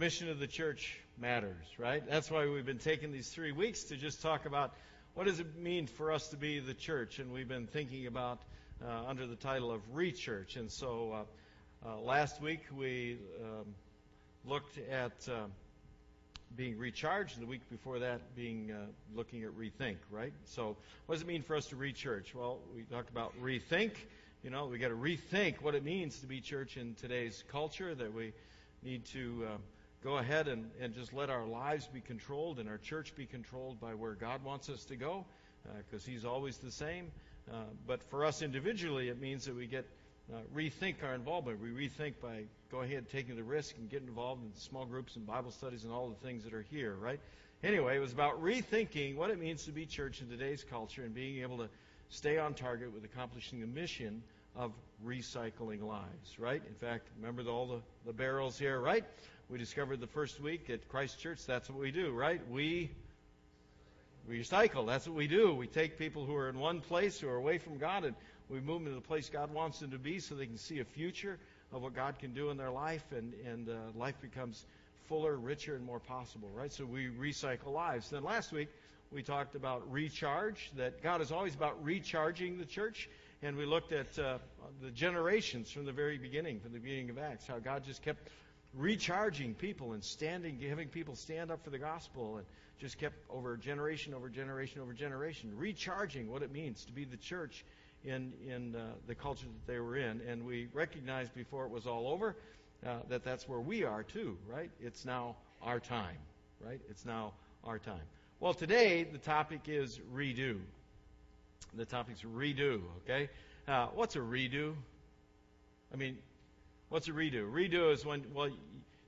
mission of the church matters, right? That's why we've been taking these three weeks to just talk about what does it mean for us to be the church, and we've been thinking about uh, under the title of Rechurch. And so uh, uh, last week we um, looked at uh, being recharged, and the week before that being uh, looking at rethink, right? So what does it mean for us to rechurch? Well, we talked about rethink. You know, we got to rethink what it means to be church in today's culture. That we need to uh, go ahead and, and just let our lives be controlled and our church be controlled by where God wants us to go, because uh, He's always the same. Uh, but for us individually, it means that we get uh, rethink our involvement. We rethink by go ahead taking the risk and getting involved in small groups and Bible studies and all the things that are here, right? Anyway, it was about rethinking what it means to be church in today's culture and being able to stay on target with accomplishing the mission of recycling lives, right? In fact, remember all the, the barrels here, right? We discovered the first week at Christ Church that's what we do, right? We recycle. That's what we do. We take people who are in one place, who are away from God, and we move them to the place God wants them to be so they can see a future of what God can do in their life, and, and uh, life becomes fuller, richer, and more possible, right? So we recycle lives. Then last week, we talked about recharge, that God is always about recharging the church and we looked at uh, the generations from the very beginning, from the beginning of Acts, how God just kept recharging people and standing, having people stand up for the gospel, and just kept over generation over generation over generation, recharging what it means to be the church in in uh, the culture that they were in. And we recognized before it was all over uh, that that's where we are too, right? It's now our time, right? It's now our time. Well, today the topic is redo. The topic's redo, okay? Uh, what's a redo? I mean, what's a redo? Redo is when, well,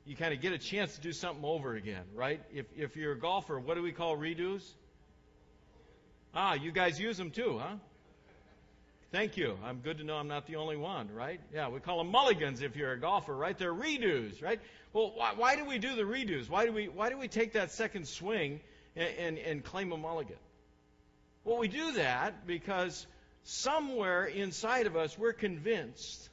you, kind of get a chance to do something over again, right? If, if you're a golfer, what do we call redos? Ah, you guys use them too, huh? Thank you. I'm good to know I'm not the only one, right? Yeah, we call them mulligans if you're a golfer, right? They're redos, right? Well, why, why do we do the redos? Why do we why do we take that second swing and, and, and claim a mulligan? Well, we do that because somewhere inside of us we're convinced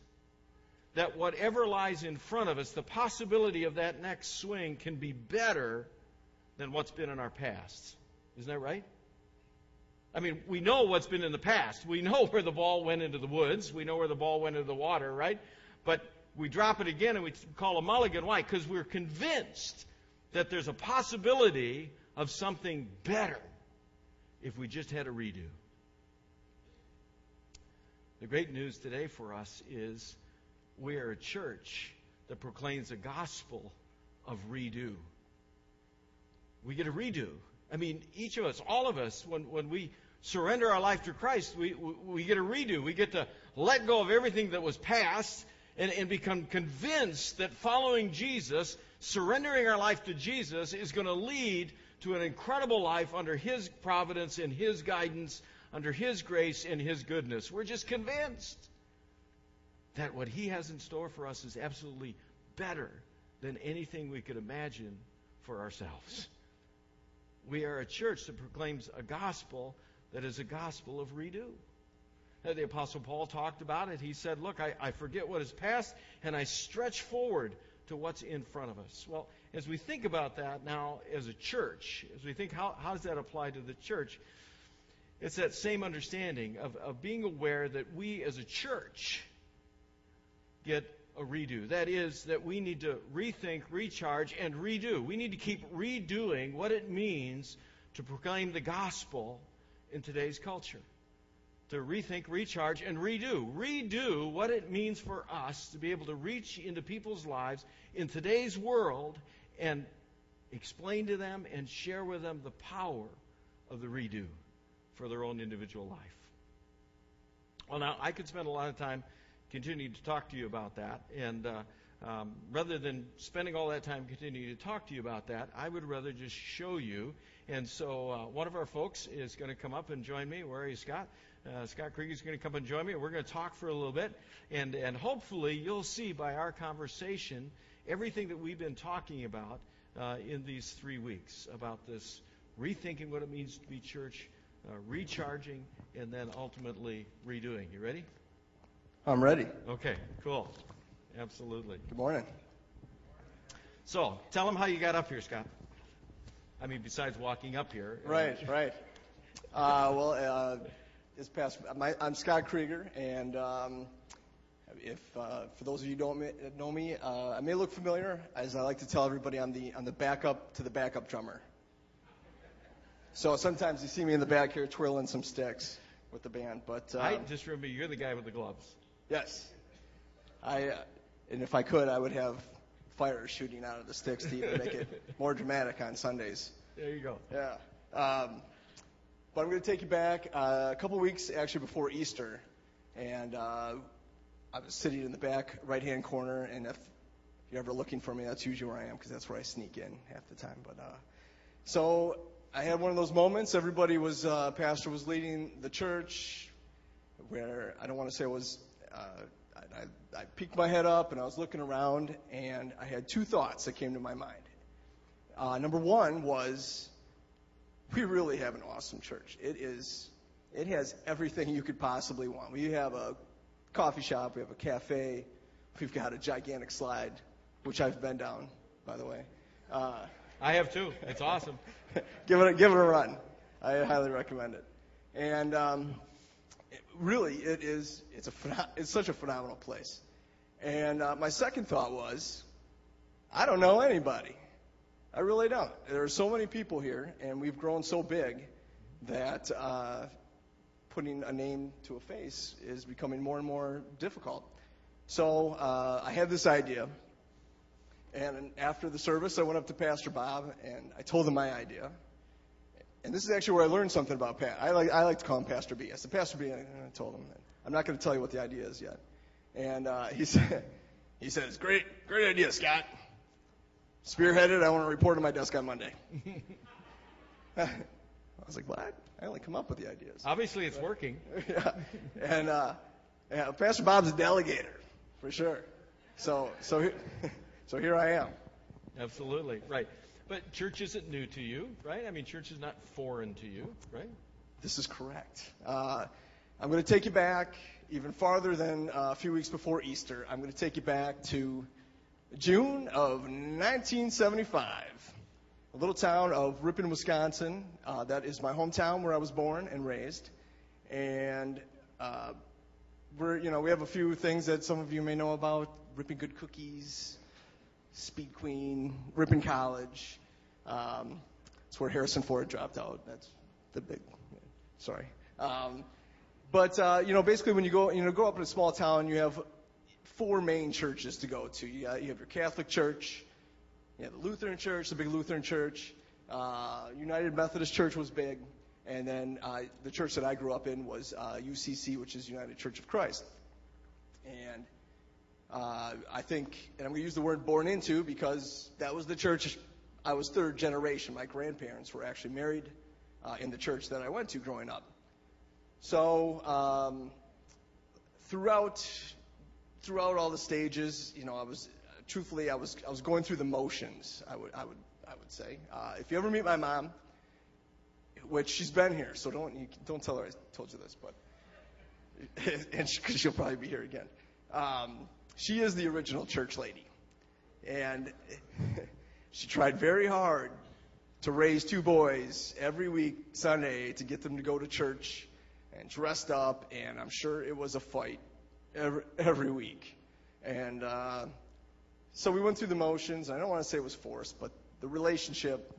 that whatever lies in front of us, the possibility of that next swing can be better than what's been in our past. Isn't that right? I mean, we know what's been in the past. We know where the ball went into the woods. We know where the ball went into the water, right? But we drop it again and we call a mulligan. Why? Because we're convinced that there's a possibility of something better if we just had a redo. The great news today for us is we are a church that proclaims a gospel of redo. We get a redo. I mean, each of us, all of us, when, when we surrender our life to Christ, we, we, we get a redo. We get to let go of everything that was past and, and become convinced that following Jesus, surrendering our life to Jesus, is going to lead to an incredible life under His providence and His guidance, under His grace and His goodness. We're just convinced that what He has in store for us is absolutely better than anything we could imagine for ourselves. We are a church that proclaims a gospel that is a gospel of redo. The Apostle Paul talked about it. He said, Look, I, I forget what is past and I stretch forward to what's in front of us. Well, as we think about that now as a church, as we think how, how does that apply to the church, it's that same understanding of, of being aware that we as a church get a redo. That is, that we need to rethink, recharge, and redo. We need to keep redoing what it means to proclaim the gospel in today's culture. To rethink, recharge, and redo. Redo what it means for us to be able to reach into people's lives in today's world and explain to them and share with them the power of the redo for their own individual life. Well, now, I could spend a lot of time continuing to talk to you about that. And uh, um, rather than spending all that time continuing to talk to you about that, I would rather just show you. And so uh, one of our folks is going to come up and join me. Where you, Scott? Uh, Scott Krieger is going to come and join me. And we're going to talk for a little bit. And, and hopefully you'll see by our conversation everything that we've been talking about uh, in these three weeks about this rethinking what it means to be church, uh, recharging, and then ultimately redoing. You ready? I'm ready. Okay, cool. Absolutely. Good morning. So, tell them how you got up here, Scott. I mean, besides walking up here. Right, right. Uh, well, uh, this past, my, I'm Scott Krieger, and um, if uh, for those of you who don't know me, uh, I may look familiar, as I like to tell everybody, I'm the I'm the backup to the backup drummer. So sometimes you see me in the back here twirling some sticks with the band, but uh, I just remember you're the guy with the gloves. Yes, I uh, and if I could, I would have fire shooting out of the sticks to even make it more dramatic on Sundays. There you go. Yeah. Um, but I'm going to take you back uh, a couple weeks actually before Easter, and uh, I was sitting in the back right-hand corner, and if you're ever looking for me, that's usually where I am because that's where I sneak in half the time. But uh, so I had one of those moments. Everybody was uh, pastor was leading the church, where I don't want to say it was. Uh, I, I, peeked my head up and I was looking around, and I had two thoughts that came to my mind. Uh, number one was, we really have an awesome church. It is, it has everything you could possibly want. We have a coffee shop, we have a cafe, we've got a gigantic slide, which I've been down, by the way. Uh, I have too. It's awesome. give it, a, give it a run. I highly recommend it. And um, really, it is, it's a, it's such a phenomenal place. And uh, my second thought was, I don't know anybody. I really don't. There are so many people here, and we've grown so big that uh, putting a name to a face is becoming more and more difficult. So uh, I had this idea, and after the service, I went up to Pastor Bob and I told him my idea. And this is actually where I learned something about Pat. I like I like to call him Pastor B. I said, Pastor B. I told him that. I'm not going to tell you what the idea is yet. And uh, he said, he says, great, great idea, Scott. Spearheaded. I want to report on my desk on Monday. I was like, what? I only come up with the ideas. Obviously, it's working. yeah. And uh, yeah, Pastor Bob's a delegator, for sure. So so so here I am. Absolutely. Right. But church isn't new to you, right? I mean, church is not foreign to you, right? This is correct. Uh, I'm going to take you back even farther than uh, a few weeks before Easter. I'm going to take you back to June of 1975. A little town of Ripon, Wisconsin. Uh, that is my hometown where I was born and raised. And uh, we're, you know, we have a few things that some of you may know about. Rippin' Good Cookies, Speed Queen, Ripon College. Um, it's where Harrison Ford dropped out. That's the big. Sorry. Um, but uh, you know, basically, when you go, you know, go up in a small town, you have four main churches to go to. You, got, you have your Catholic Church, you have the Lutheran Church, the big Lutheran Church. Uh, United Methodist Church was big, and then uh, the church that I grew up in was uh, UCC, which is United Church of Christ. And uh, I think, and I'm going to use the word born into because that was the church I was third generation. My grandparents were actually married uh, in the church that I went to growing up. So um, throughout throughout all the stages, you know, I was truthfully I was I was going through the motions. I would I would I would say. Uh, if you ever meet my mom, which she's been here, so don't you, don't tell her I told you this, but and because she, will probably be here again. Um, she is the original church lady, and she tried very hard to raise two boys every week Sunday to get them to go to church and dressed up, and I'm sure it was a fight every, every week. And uh, so we went through the motions. I don't want to say it was forced, but the relationship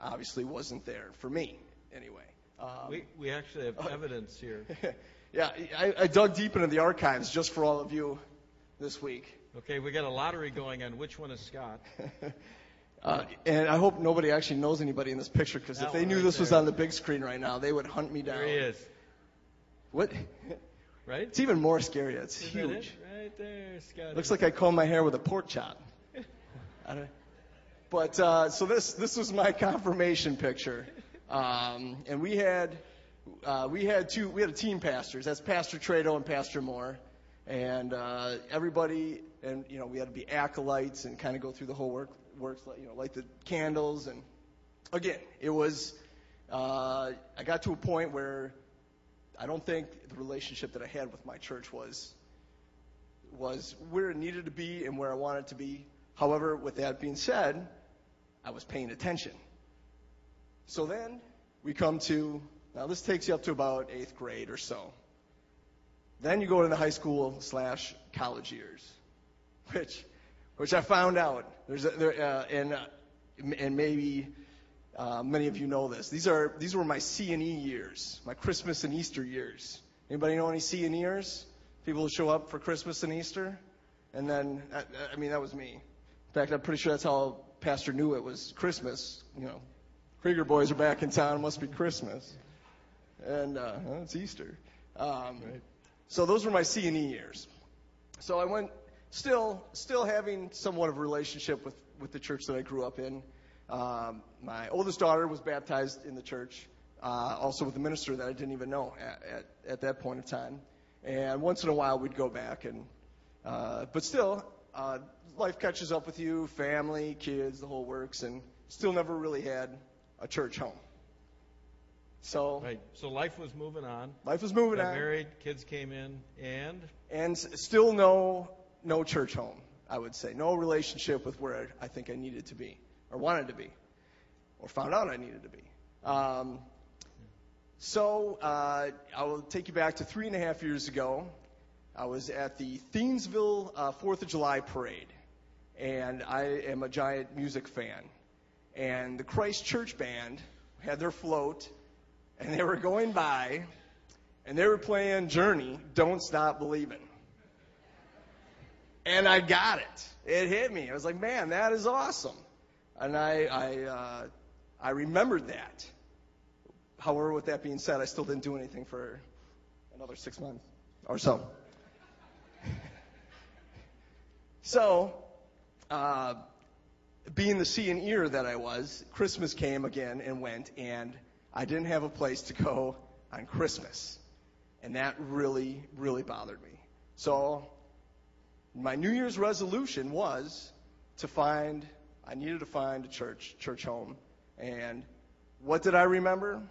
obviously wasn't there for me anyway. Um, We, we actually have evidence here. yeah, I, I dug deep into the archives just for all of you this week. Okay, we got a lottery going on which one is Scott. Uh, and I hope nobody actually knows anybody in this picture because if they knew right this was on the big screen right now, they would hunt me down. There he is, What? right? It's even more scary. It's Is that it? huge. Right there, Scott. Looks like I combed my hair with a pork chop. But uh, so this this was my confirmation picture, um, and we had uh, we had two we had a team pastors. That's Pastor Trado and Pastor Moore, and uh, everybody and you know we had to be acolytes and kind of go through the whole work works you know light the candles and again it was uh, I got to a point where I don't think the relationship that I had with my church was was where it needed to be and where I wanted to be. However, with that being said, I was paying attention. So then we come to, now this takes you up to about eighth grade or so. Then you go to the high school slash college years, which, which I found out. There's a, there, uh, and, uh, and maybe uh, many of you know this. These are these were my C and E years, my Christmas and Easter years. Anybody know any C and Eers? People who show up for Christmas and Easter, and then I, I mean that was me. In fact, I'm pretty sure that's how Pastor knew it was Christmas. You know, Krieger boys are back in town. It must be Christmas, and uh, it's Easter. Um, Right. So those were my C and E years. So I went still still having somewhat of a relationship with with the church that I grew up in. Um, my oldest daughter was baptized in the church, uh, also with a minister that I didn't even know at, at, at that point of time. And once in a while we'd go back and, uh, but still, uh, life catches up with you, family, kids, the whole works, and still never really had a church home. So Right. So life was moving on. life was moving Got on. married, kids came in, and and still no no church home. I would say no relationship with where I think I needed to be or wanted to be, or found out I needed to be. Um, so uh, I will take you back to three and a half years ago. I was at the Thiensville uh, Fourth of July parade, and I am a giant music fan. And the Christ Church band had their float, and they were going by, and they were playing Journey, Don't Stop Believing. And I got it. It hit me. I was like, man, that is awesome. And I, I, uh, I remembered that. However, with that being said, I still didn't do anything for another six months or so. so, uh, being the C and Eer that I was, Christmas came again and went, and I didn't have a place to go on Christmas. And that really, really bothered me. So, my New Year's resolution was to find, I needed to find a church, church home. And what did I remember?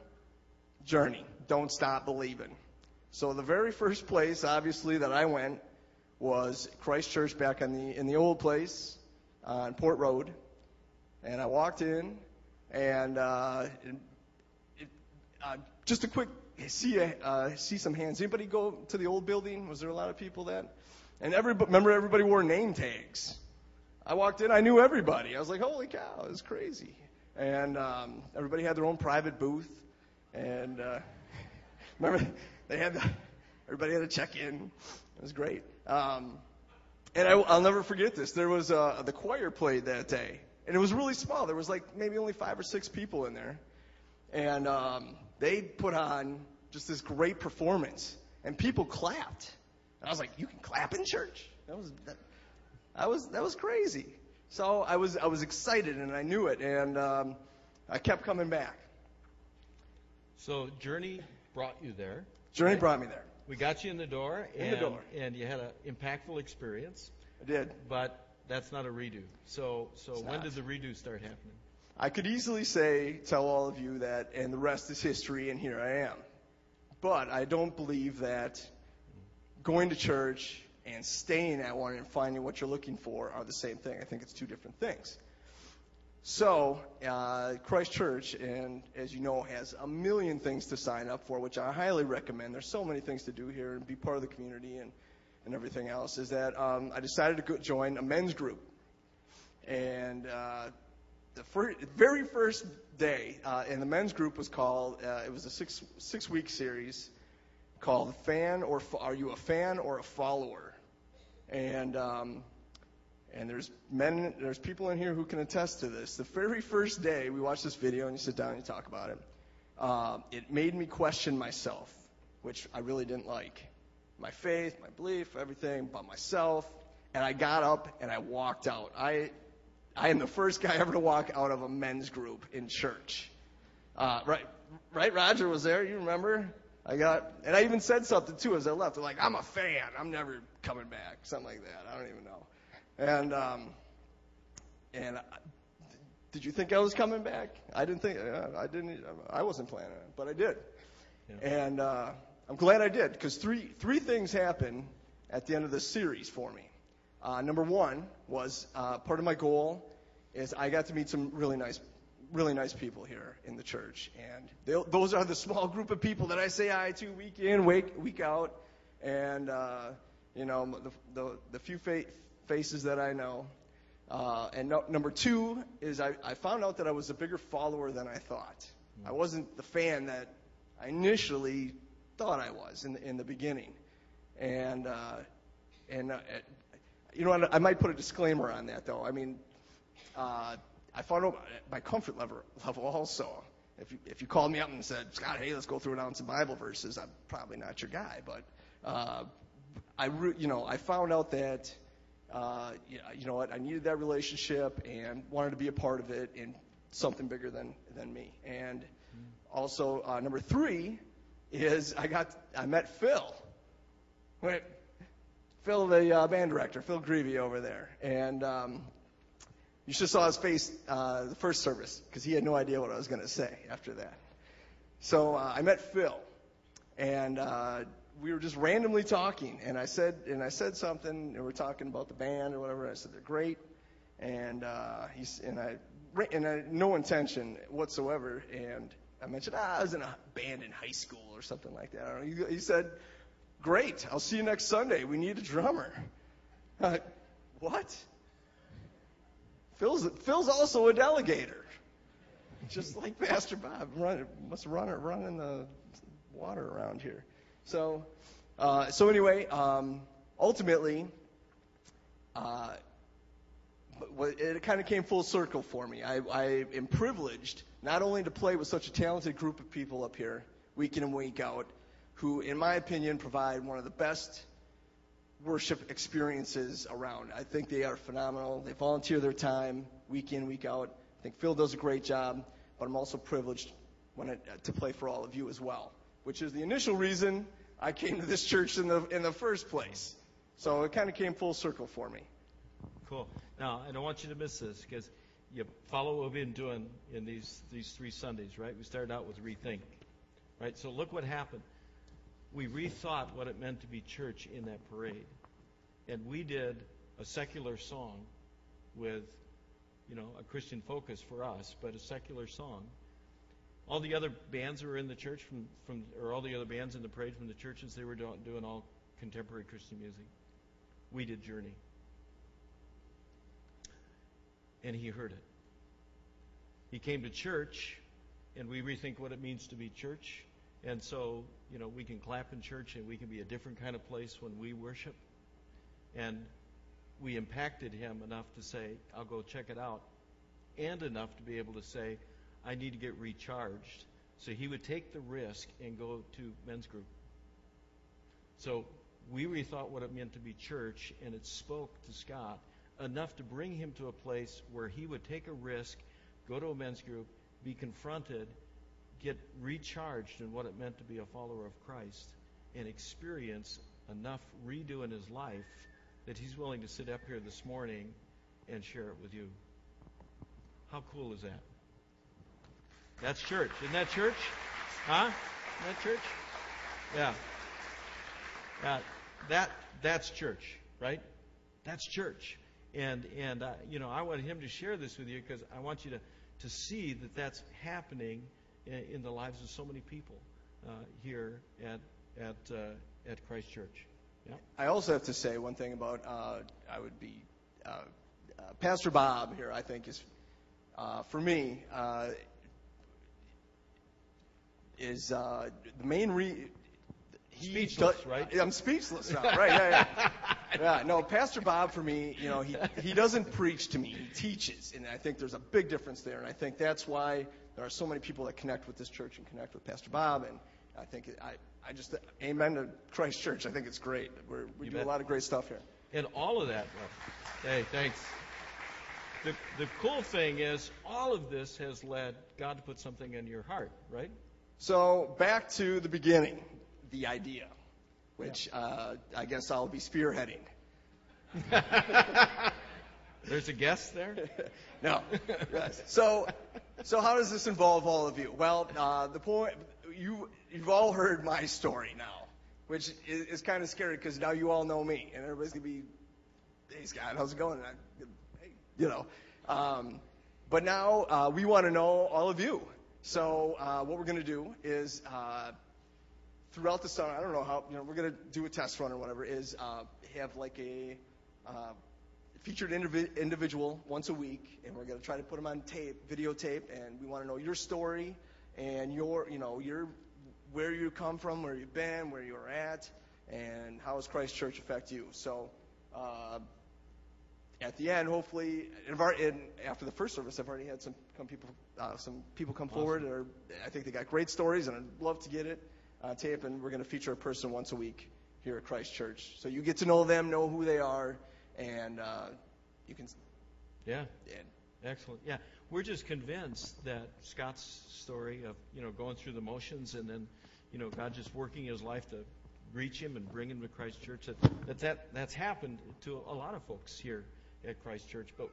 Journey. Don't stop believing. So the very first place, obviously, that I went was Christ Church back in the in the old place on Port Road, and I walked in, and uh, it, uh, just a quick see uh, see some hands. Anybody go to the old building? Was there a lot of people that? And everybody, remember, everybody wore name tags. I walked in, I knew everybody. I was like, holy cow, it was crazy. And um, everybody had their own private booth. And uh, remember, they had the, everybody had to check in. It was great. Um, and I, I'll never forget this. There was uh, the choir played that day, and it was really small. There was like maybe only five or six people in there, and um, they put on just this great performance, and people clapped. And I was like, "You can clap in church?" That was that, that was that was crazy. So I was I was excited, and I knew it, and um, I kept coming back. so Journey brought you there. Journey Right. brought me there. We got you in the door, In and, the door. and you had an impactful experience. I did. But that's not a redo. So, so It's when not. did the redo start happening? I could easily say, tell all of you that, and the rest is history, and here I am. But I don't believe that going to church and staying at one and finding what you're looking for are the same thing. I think it's two different things. So, uh, Christ Church, and as you know, has a million things to sign up for, which I highly recommend. There's so many things to do here and be part of the community and, and everything else. Is that um, I decided to go join a men's group, and uh, the fir- very first day, uh, and the men's group was called. Uh, it was a six six week series called "Fan or Fo- Are You a Fan or a Follower?" And um, and there's men, there's people in here who can attest to this. The very first day we watch this video and you sit down and you talk about it, uh, it made me question myself, which I really didn't like. My faith, my belief, everything about myself. And I got up and I walked out. I, I am the first guy ever to walk out of a men's group in church. Uh, right, right. Roger was there. You remember? I got, and I even said something too as I left. They're like, "I'm a fan. I'm never coming back." Something like that. I don't even know. And um, and I, did you think I was coming back? I didn't think. uh, I didn't. I wasn't planning it, but I did. Yeah. And uh, I'm glad I did because three three things happened at the end of the series for me. Uh, number one was uh, part of my goal is I got to meet some really nice, really nice people here in the church, and those are the small group of people that I say hi to week in, week week out, and uh, you know the the, the few fa- faces that I know. Uh, and no, number two is I, I found out that I was a bigger follower than I thought. I wasn't the fan that I initially thought I was in the, in the beginning, and uh, and uh, you know what? I might put a disclaimer on that though. I mean, uh, I found out my comfort level level also. If you, if you called me up and said, Scott, hey, let's go through it on some Bible verses, I'm probably not your guy. But uh, I, re- you know, I found out that, uh, you know what, I needed that relationship and wanted to be a part of it in something bigger than than me. And also, uh, number three is I got I met Phil. Phil, the uh, band director, Phil Greavy over there, and um, you should have saw his face uh, the first service because he had no idea what I was going to say after that. So uh, I met Phil, and uh, we were just randomly talking, and I said and I said something, and we're talking about the band or whatever. I said they're great, and uh, he's and I and I, no intention whatsoever, and I mentioned ah, I was in a band in high school or something like that. I don't know. He, he said, "Great, I'll see you next Sunday. We need a drummer." Uh, what? Phil's, Phil's also a delegator, just like Pastor Bob. Run, must run running the water around here. So, uh, so anyway, um, ultimately, uh, it kind of came full circle for me. I, I am privileged not only to play with such a talented group of people up here, week in and week out, who, in my opinion, provide one of the best worship experiences around. I think they are phenomenal. They volunteer their time week in, week out. I think Phil does a great job, but I'm also privileged it, to play for all of you as well, which is the initial reason I came to this church in the in the first place. So it kind of came full circle for me. Cool. Now, I don't want you to miss this because you follow what we've been doing in these these three Sundays, right? We started out with rethink, right? So look what happened we rethought what it meant to be church in that parade. And we did a secular song with, you know, a Christian focus for us, but a secular song. All the other bands that were in the church from, from or all the other bands in the parade from the churches, they were doing, doing all contemporary Christian music. We did Journey. And he heard it. He came to church, and we rethink what it means to be church. And so, you know, we can clap in church and we can be a different kind of place when we worship. And we impacted him enough to say, I'll go check it out, and enough to be able to say, I need to get recharged. So he would take the risk and go to men's group. So we rethought what it meant to be church, and it spoke to Scott enough to bring him to a place where he would take a risk, go to a men's group, be confronted, get recharged in what it meant to be a follower of Christ and experience enough redo in his life that he's willing to sit up here this morning and share it with you. How cool is that? That's church. Isn't that church? Huh? Isn't that church? Yeah. Yeah. That that's church, right? That's church. And and uh, you know, I want him to share this with you because I want you to to see that that's happening in the lives of so many people uh, here at at uh, at Christ Church. Yeah. I also have to say one thing about uh, I would be uh, uh, Pastor Bob here. I think is uh, for me is the main re. Speechless, does, right? I'm speechless now. Right? Yeah, yeah. yeah. No, Pastor Bob for me, you know, he he doesn't preach to me. He teaches, and I think there's a big difference there. And I think that's why there are so many people that connect with this church and connect with Pastor Bob, and I think I, I just amen to Christ Church. I think it's great. We're, we you do bet. a lot of great stuff here. And all of that, well, hey, thanks. The, the cool thing is, all of this has led God to put something in your heart, right? So back to the beginning, the idea, which yeah. uh, I guess I'll be spearheading. There's a guest there? no. So, so how does this involve all of you? Well, uh, the point you you've all heard my story now, which is, is kind of scary because now you all know me, and everybody's gonna be hey Scott, how's it going? I, hey, you know. Um, but now uh, we want to know all of you. So uh, what we're to do is uh, throughout the summer, I don't know how, you know, we're going to do a test run or whatever, is uh, have like a uh, featured indiv- individual once a week, and we're going to try to put them on tape, videotape, and we want to know your story and your, you know, your where you come from, where you've been, where you're at, and how has Christ Church affect you. So uh, at the end, hopefully, and after the first service, I've already had some come people, uh, some people come awesome. forward, or I think they got great stories, and I'd love to get it uh, tape, and we're going to feature a person once a week here at Christ Church. So you get to know them, know who they are, and uh, you can. Yeah. And, Excellent. Yeah, we're just convinced that Scott's story of you know going through the motions and then you know God just working his life to reach him and bring him to Christ Church that, that, that that's happened to a lot of folks here at Christ Church, but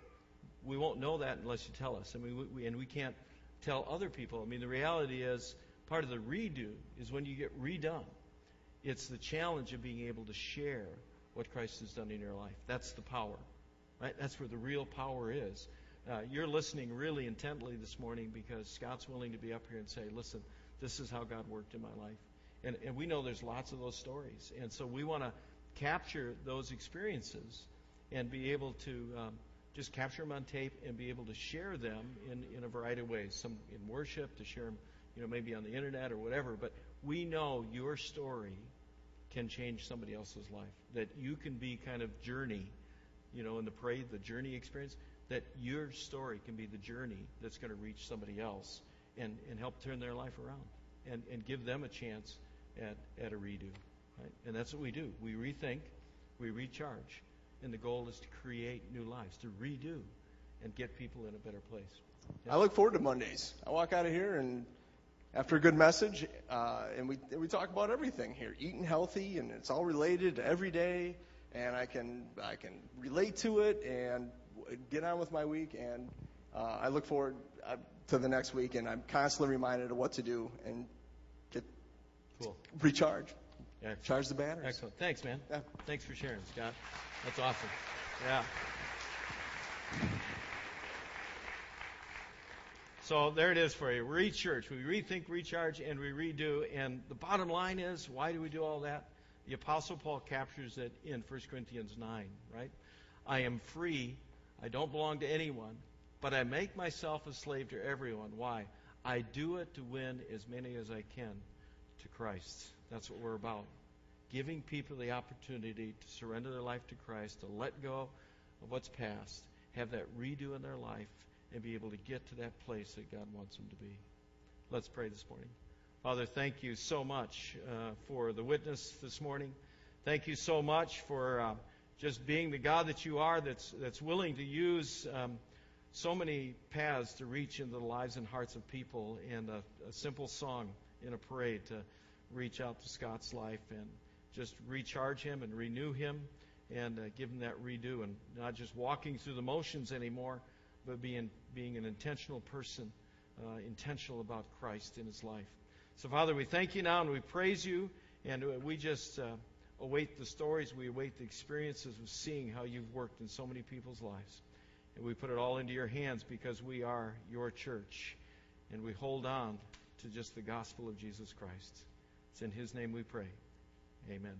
we won't know that unless you tell us. I mean, we, we, and we can't tell other people. I mean, the reality is part of the redo is when you get redone. It's the challenge of being able to share what Christ has done in your life. That's the power, right? That's where the real power is. Uh, you're listening really intently this morning because Scott's willing to be up here and say, listen, this is how God worked in my life. And, and we know there's lots of those stories. And so we want to capture those experiences and be able to um, just capture them on tape and be able to share them in, in a variety of ways. Some in worship, to share them, you know, maybe on the internet or whatever. But we know your story can change somebody else's life. That you can be kind of journey, you know, in the parade, the journey experience. That your story can be the journey that's going to reach somebody else and, and help turn their life around and, and give them a chance at, at a redo. Right? And that's what we do. We rethink, we recharge, and the goal is to create new lives, to redo and get people in a better place. I look forward to Mondays. I walk out of here and after a good message, uh, and we we talk about everything here, eating healthy, and it's all related to every day, and I can I can relate to it and get on with my week, and uh, I look forward uh, to the next week, and I'm constantly reminded of what to do and get cool. recharge, Excellent. charge the batteries. Excellent. Thanks, man. Yeah. Thanks for sharing, Scott. That's awesome. Yeah. So there it is for you. Rechurch. We rethink, recharge, and we redo. And the bottom line is, why do we do all that? The Apostle Paul captures it in 1 Corinthians 9, right? I am free. I don't belong to anyone, but I make myself a slave to everyone. Why? I do it to win as many as I can to Christ. That's what we're about. Giving people the opportunity to surrender their life to Christ, to let go of what's past, have that redo in their life, and be able to get to that place that God wants them to be. Let's pray this morning. Father, thank you so much uh, for the witness this morning. Thank you so much for uh, just being the God that you are, that's that's willing to use um, so many paths to reach into the lives and hearts of people, and a, a simple song in a parade to reach out to Scott's life and just recharge him and renew him and uh, give him that redo and not just walking through the motions anymore but being, being an intentional person, uh, intentional about Christ in his life. So, Father, we thank you now and we praise you, and we just uh, await the stories, we await the experiences of seeing how you've worked in so many people's lives. And we put it all into your hands because we are your church, and we hold on to just the gospel of Jesus Christ. It's in his name we pray. Amen.